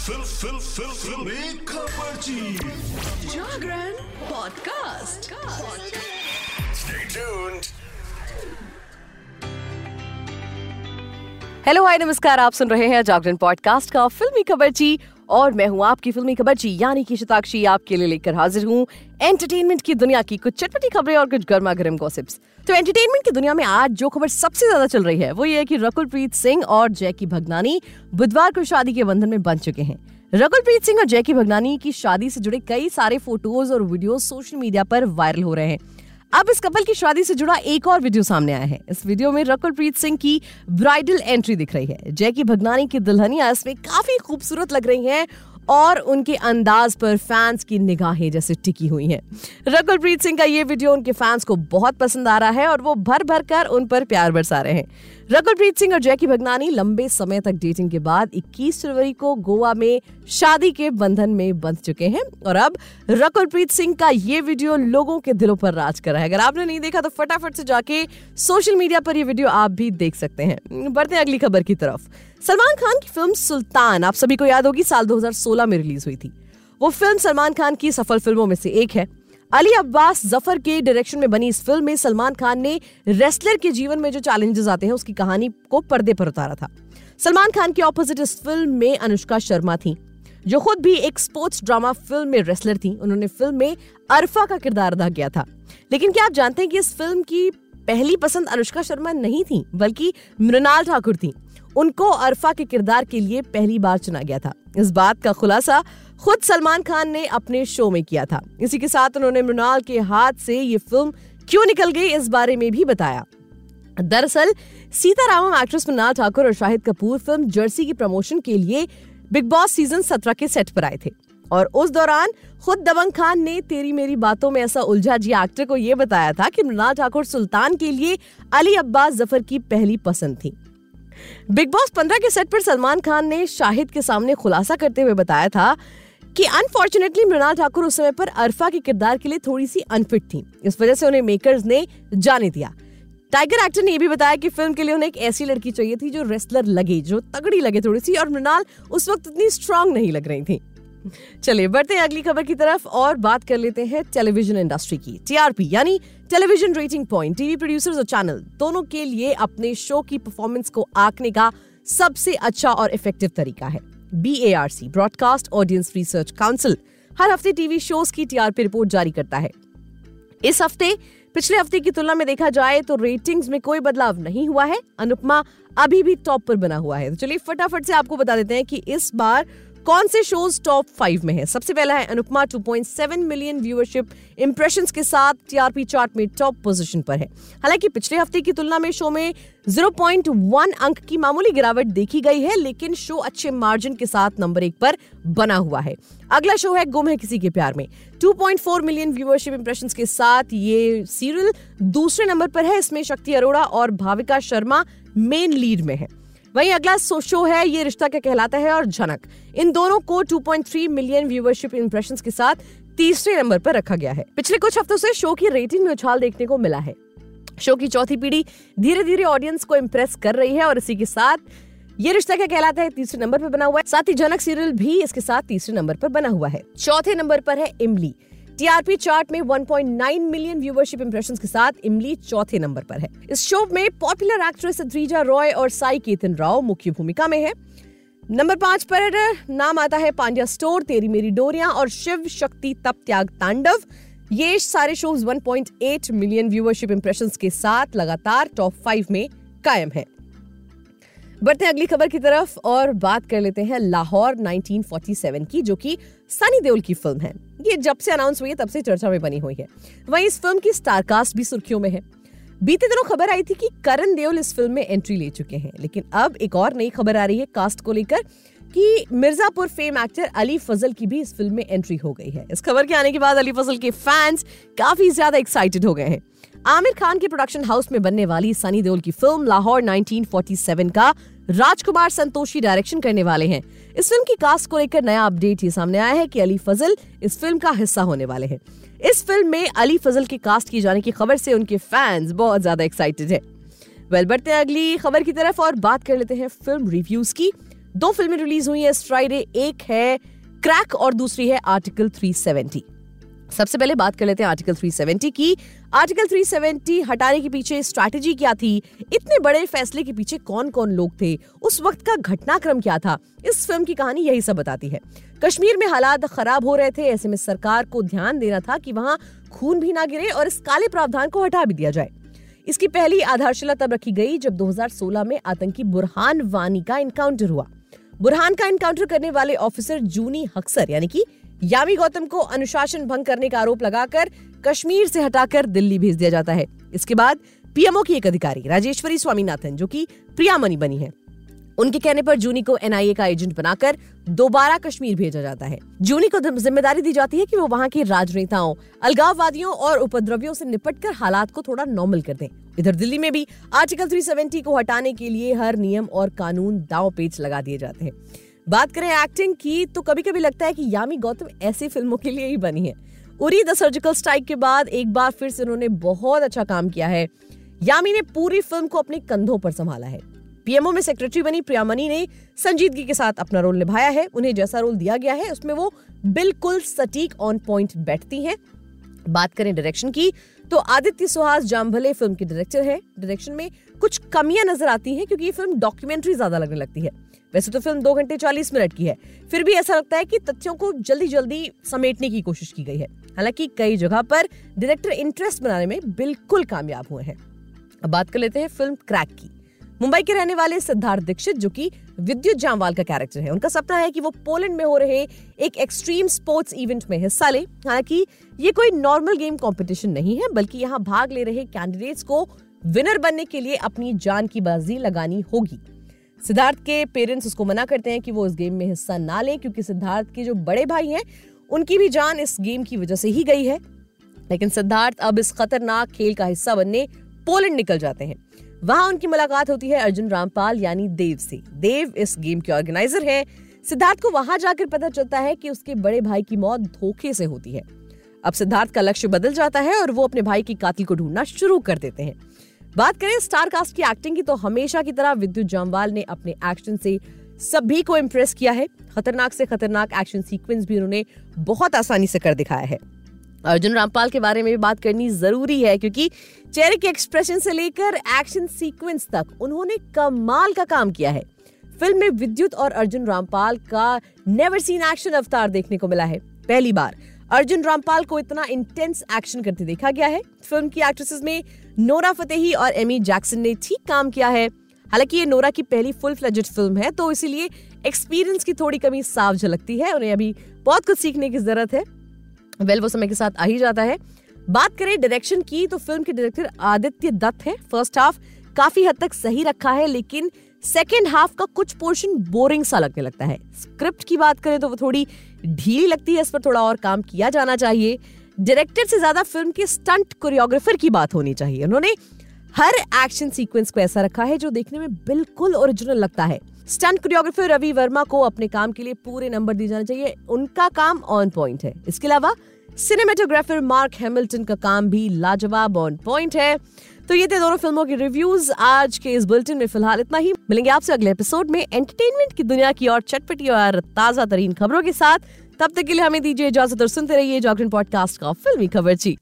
Fill fill fill fill. Khabarchi Jagran podcast. Stay tuned. Hello hi नमस्कार, आप सुन रहे हैं जागरण पॉडकास्ट का फिल्मी खबरची और मैं हूँ आपकी फिल्मी खबरची यानी कि शताक्षी आपके लिए लेकर हाजिर हूँ एंटरटेनमेंट की दुनिया की कुछ चटपटी खबरें और कुछ गर्मा गर्म गॉसिप्स तो एंटरटेनमेंट की दुनिया में आज जो खबर सबसे ज़्यादा चल रही है, वो ये है कि रकुलप्रीत सिंह और जैकी भगनानी बुधवार को शादी के बंधन में बन चुके हैं। रकुलप्रीत सिंह और जैकी भगनानी की शादी से जुड़े कई सारे फ़ोटोज़ और वीडियोस सोशल मीडिया पर वायरल हो रहे हैं। अब इस कपल की शादी से जुड़ा एक और वीडियो सामने आया है। इस वीडियो में रकुलप्रीत सिंह की ब्राइडल एंट्री दिख रही है। जैकी भगनानी की दुल्हनिया इसमें काफ़ी खूबसूरत लग रही हैं और उनके अंदाज पर फैंस की निगाहें जैसे टिकी हुई हैं। रकुलप्रीत सिंह का ये वीडियो उनके फैंस को बहुत पसंद आ रहा है और वो भर भर कर उन पर प्यार बरसा रहे हैं। रकुलप्रीत सिंह और जैकी भगनानी लंबे समय तक डेटिंग के बाद 21 फरवरी को गोवा में शादी के बंधन में बंध चुके हैं और अब रकुलप्रीत सिंह का ये वीडियो लोगों के दिलों पर राज कर रहा है। अगर आपने नहीं देखा तो फटाफट से जाके सोशल मीडिया पर ये वीडियो आप भी देख सकते हैं। बढ़ते हैं अगली खबर की तरफ़। सलमान खान की फ़िल्म सुल्तान, आप सभी को याद होगी, साल 2016 में रिलीज़ हुई थी। वो फ़िल्म सलमान खान की सफल फ़िल्मों में से एक है। अली अब्बास ज़फ़र के डायरेक्शन में बनी इस फ़िल्म में सलमान खान ने रेसलर के जीवन में जो चैलेंजेस आते हैं, उसकी कहानी को पर्दे पर उतारा था। सलमान खान के ऑपोजिट इस फ़िल्म में अनुष्का शर्मा थी। जो खुद भी एक स्पोर्ट्स ड्रामा फ़िल्म में रेसलर थी। उन्होंने फ़िल्म में अरफा का किरदार अदा किया था। लेकिन क्या आप जानते हैं कि इस फ़िल्म की पहली पसंद अनुष्का शर्मा नहीं थी, बल्कि मृणाल ठाकुर थी। उनको अरफा के किरदार के लिए पहली बार चुना गया था। इस बात का खुलासा खुद सलमान खान ने अपने शो में किया था। इसी के साथ उन्होंने मृणाल के हाथ से ये फ़िल्म क्यों निकल गई, इस बारे में भी बताया। दरअसल सीतारामम एक्ट्रेस मृणाल ठाकुर और शाहिद कपूर फ़िल्म जर्सी की प्रमोशन के लिए बिग बॉस सीज़न सत्रह के सेट पर आए थे। और उस दौरान खुद दबंग खान ने तेरी मेरी बातों में ऐसा उलझा जी एक्टर को ये बताया था कि मृणाल ठाकुर सुल्तान के लिए अली अब्बास ज़फ़र की पहली पसंद थी। बिग बॉस पंद्रह के सेट पर सलमान खान ने शाहिद के सामने खुलासा करते हुए बताया था कि अनफॉर्चुनेटली मृणाल ठाकुर उस समय पर अरफा के किरदार के लिए थोड़ी सी अनफिट थी। इस वजह से उन्हें मेकर्स ने जाने दिया। टाइगर एक्टर ने यह भी बताया कि फ़िल्म के लिए उन्हें एक ऐसी लड़की चाहिए थी जो रेसलर लगे, जो तगड़ी लगे थोड़ी सी और मृणाल उस वक्त इतनी स्ट्रांग नहीं लग रही थी। चलिए, बढ़ते हैं अगली खबर की तरफ़ और बात कर लेते हैं टेलीविज़न इंडस्ट्री की। टीआरपी यानी television rating point TV producers और चैनल दोनों के लिए अपने शो की परफॉर्मेंस को आंकने का सबसे अच्छा और इफ़ेक्टिव तरीका है। B A R C broadcast audience research council हर हफ़्ते टीवी शोज़ की टीआरपी रिपोर्ट जारी करता है। इस हफ़्ते पिछले हफ़्ते की तुलना में देखा जाए तो रेटिंग्स में कोई बदलाव नहीं हुआ है। अनुपमा अभी भी टॉप पर बना हुआ है। तो चलिए फटाफट से आपको बता देते हैं कि इस बार कौन से शोज़ टॉप फाइव में है? सबसे पहला है अनुपमा 2.7 मिलियन व्यूअरशिप इंप्रेशंस के साथ टीआरपी चार्ट में टॉप पोजीशन पर है। हालाँकि पिछले हफ़्ते की तुलना में शो में 0.1 अंक की मामूली गिरावट देखी गई है, लेकिन शो अच्छे मार्जिन के साथ नंबर एक पर बना हुआ है। अगला शो है गुम है किसी के प्यार में। 2.4 मिलियन व्यूअरशिप इंप्रेशंस के साथ ये सीरियल दूसरे नंबर पर है, इसमें शक्ति अरोड़ा और भाविका शर्मा मेन लीड में है। वहीं अगला शो है, ये रिश्ता क्या कहलाता है और झनक। इन दोनों को 2.3 मिलियन व्यूवरशिप इंप्रेशंस के साथ तीसरे नंबर पर रखा गया है। पिछले कुछ हफ्तों से शो की रेटिंग में उछाल देखने को मिला है। शो की चौथी पीढ़ी धीरे धीरे ऑडियंस को इम्प्रेस कर रही है और इसी के साथ ये रिश्ता क्या कहलाता है, तीसरे नंबर पर बना हुआ है। साथ ही जनक सीरियल भी इसके साथ तीसरे नंबर पर बना हुआ है। चौथे नंबर पर है इमली। टीआरपी चार्ट में 1.9 मिलियन व्यूवरशिप इंप्रेशंस के साथ इमली चौथे नंबर पर है। इस शो में पॉपुलर एक्ट्रेस द्रीजा रॉय और साई केतन राव मुख्य भूमिका में है। नंबर पाँच पर नाम आता है पांड्या स्टोर, तेरी मेरी डोरिया और शिव शक्ति तप त्याग तांडव। ये सारे शोज़ 1.8 मिलियन व्यूवरशिप इंप्रेशंस के साथ लगातार टॉप फाइव में कायम है। बढ़ते हैं अगली खबर की तरफ़ और बात कर लेते हैं लाहौर 1947 की, जो कि सनी देओल की फ़िल्म है। ये जब से अनाउंस हुई है, तब से चर्चा में बनी हुई है। वहीं इस फ़िल्म की स्टारकास्ट भी सुर्खियों में है। बीते दिनों खबर आई थी कि करण देओल इस फ़िल्म में एंट्री ले चुके हैं, लेकिन अब एक और नई खबर आ रही है कास्ट को लेकर। कि मिर्जापुर फेम एक्टर अली फजल की भी इस फ़िल्म में एंट्री हो गई है। इस खबर के आने के बाद अली फजल के फैंस काफ़ी ज़्यादा एक्साइटेड हो गए हैं। आमिर खान के प्रोडक्शन हाउस में बनने वाली सनी देओल की फ़िल्म लाहौर 1947 का राजकुमार संतोषी डायरेक्शन करने वाले हैं। इस फ़िल्म की कास्ट को लेकर नया अपडेट ये सामने आया है कि अली फजल इस फ़िल्म का हिस्सा होने वाले हैं। इस फ़िल्म में अली फजल के कास्ट किए जाने की खबर से उनके फैंस बहुत ज़्यादा एक्साइटेड है। वेल बढ़ते हैं अगली खबर की तरफ़ और बात कर लेते हैं फ़िल्म रिव्यूज़ की। दो फ़िल्में रिलीज़ हुई है, इस फ्राइडे। एक है क्रैक और दूसरी है आर्टिकल 370 सबसे पहले बात कर लेते हैं आर्टिकल 370 की। आर्टिकल 370 हटाने के पीछे स्ट्रैटेजी क्या थी? इतने बड़े फैसले के पीछे कौन कौन लोग थे? उस वक्त का घटनाक्रम क्या था? इस फ़िल्म की कहानी यही सब बताती है। कश्मीर में हालात खराब हो रहे थे, ऐसे में सरकार को ध्यान देना था कि वहाँ खून भी ना गिरे और इस काले प्रावधान को हटा भी दिया जाए। इसकी पहली आधारशिला तब रखी गई जब 2016 में आतंकी बुरहान वानी का इनकाउंटर हुआ। बुरहान का एनकाउंटर करने वाले ऑफिसर जूनी हक्सर, यानी कि यामी गौतम को अनुशासन भंग करने का आरोप लगाकर कश्मीर से हटाकर दिल्ली भेज दिया जाता है। इसके बाद पीएमओ की एक अधिकारी, राजेश्वरी स्वामीनाथन, जो कि प्रियामणि बनी है। उनके कहने पर जूनी को एनआईए का एजेंट बनाकर दोबारा कश्मीर भेजा जाता है। जूनी को ज़िम्मेदारी दी जाती है कि वो वहाँ के राजनेताओं, अलगाववादियों और उपद्रवियों से निपटकर हालात को थोड़ा नॉर्मल कर दें। इधर दिल्ली में भी आर्टिकल 370 को हटाने के लिए हर नियम और कानून दाव पेच लगा दिए जाते हैं। बात करें एक्टिंग की तो कभी कभी लगता है कि यामी गौतम ऐसी फ़िल्मों के लिए ही बनी है। उरी द सर्जिकल स्ट्राइक के बाद एक बार फिर से उन्होंने बहुत अच्छा काम किया है। यामी ने पूरी फ़िल्म को अपने कंधों पर संभाला है। पीएमओ में सेक्रेटरी बनी प्रियामणि ने संजीदगी के साथ अपना रोल निभाया है। उन्हें जैसा रोल दिया गया है, उसमें वो बिल्कुल सटीक ऑन पॉइंट बैठती हैं। बात करें डायरेक्शन की तो आदित्य सुहास जाम्भले फ़िल्म के डायरेक्टर है। डायरेक्शन में कुछ कमियाँ नज़र आती हैं, क्योंकि ये फ़िल्म डॉक्यूमेंट्री ज़्यादा लगने लगती है। वैसे तो फ़िल्म दो घंटे चालीस मिनट की है। फिर भी ऐसा लगता है कि तथ्यों को जल्दी जल्दी समेटने की कोशिश की गई है। हालाँकि कई जगह पर डायरेक्टर इंटरेस्ट बनाने में बिल्कुल कामयाब हुए हैं। अब बात कर लेते हैं फ़िल्म क्रैक की। मुंबई के रहने वाले सिद्धार्थ दीक्षित, जो कि विद्युत जामवाल का कैरेक्टर है। उनका सपना है कि वो पोलैंड में हो रहे एक एक्सट्रीम स्पोर्ट्स इवेंट में हिस्सा ले। हालाँकि ये कोई नॉर्मल गेम कंपटीशन नहीं है, बल्कि यहाँ भाग ले रहे कैंडिडेट्स को विनर बनने के लिए अपनी जान की बाजी लगानी होगी। सिद्धार्थ के पेरेंट्स उसको मना करते हैं कि वो इस गेम में हिस्सा ना लें, क्योंकि सिद्धार्थ के जो बड़े भाई हैं, उनकी भी जान इस गेम की वजह से ही गई है। लेकिन सिद्धार्थ अब इस खतरनाक खेल का हिस्सा बनने पोलैंड निकल जाते हैं। वहाँ उनकी मुलाकात होती है अर्जुन रामपाल, यानी देव से। देव इस गेम के ऑर्गेनाइजर हैं। सिद्धार्थ को वहाँ जाकर पता चलता है कि उसके बड़े भाई की मौत धोखे से होती है। अब सिद्धार्थ का लक्ष्य बदल जाता है और वो अपने भाई की कातिल को ढूंढना शुरू कर देते हैं। बात करें स्टार कास्ट की एक्टिंग की तो हमेशा की तरह विद्युत जामवाल ने अपने एक्शन से सभी को इम्प्रेस किया है। खतरनाक से खतरनाक एक्शन सीक्वेंस भी उन्होंने बहुत आसानी से कर दिखाया है। अर्जुन रामपाल के बारे में भी बात करनी ज़रूरी है, क्योंकि चेहरे के एक्सप्रेशन से लेकर एक्शन सीक्वेंस तक उन्होंने कमाल का काम किया है। फ़िल्म में विद्युत और अर्जुन रामपाल का नेवर सीन एक्शन अवतार देखने को मिला है, पहली बार। अर्जुन रामपाल को इतना इंटेंस एक्शन करते देखा गया है। फ़िल्म की एक्ट्रेसेस में नोरा फतेही और एमी जैक्सन ने ठीक काम किया है। हालाँकि ये नोरा की पहली फुल फ्लेजेड फ़िल्म है तो इसीलिए एक्सपीरियंस की थोड़ी कमी साफ़ झलकती है। उन्हें अभी बहुत कुछ सीखने की ज़रूरत है। वेल वो समय के साथ आ ही जाता है। बात करें डायरेक्शन की तो फ़िल्म के डायरेक्टर आदित्य दत्त है। फ़र्स्ट हाफ़ काफ़ी हद तक सही रखा है, लेकिन सेकेंड हाफ़ का कुछ पोर्शन बोरिंग सा लगने लगता है। स्क्रिप्ट की बात करें तो वो थोड़ी ढीली लगती है, इस पर थोड़ा और काम किया जाना चाहिए। डायरेक्टर से ज़्यादा फ़िल्म के स्टंट कोरियोग्राफर की बात होनी चाहिए। उन्होंने हर एक्शन सीक्वेंस को ऐसा रखा है जो देखने में बिल्कुल ओरिजिनल लगता है। स्टंट कोरियोग्राफर रवि वर्मा को अपने काम के लिए पूरे नंबर दिए जाने चाहिए। उनका काम ऑन पॉइंट है। इसके अलावा सिनेमेटोग्राफर मार्क हैमिल्टन का काम भी लाजवाब ऑन पॉइंट है। तो ये थे दोनों फ़िल्मों के रिव्यूज़ आज के इस बुलेटिन में। फ़िलहाल इतना ही। मिलेंगे आपसे अगले एपिसोड में एंटरटेनमेंट की दुनिया की और चटपटी और ताज़ा तरीन खबरों के साथ। तब तक के लिए हमें दीजिए इजाज़त और सुनते रहिए जागरण पॉडकास्ट का फिल्मी खबर जी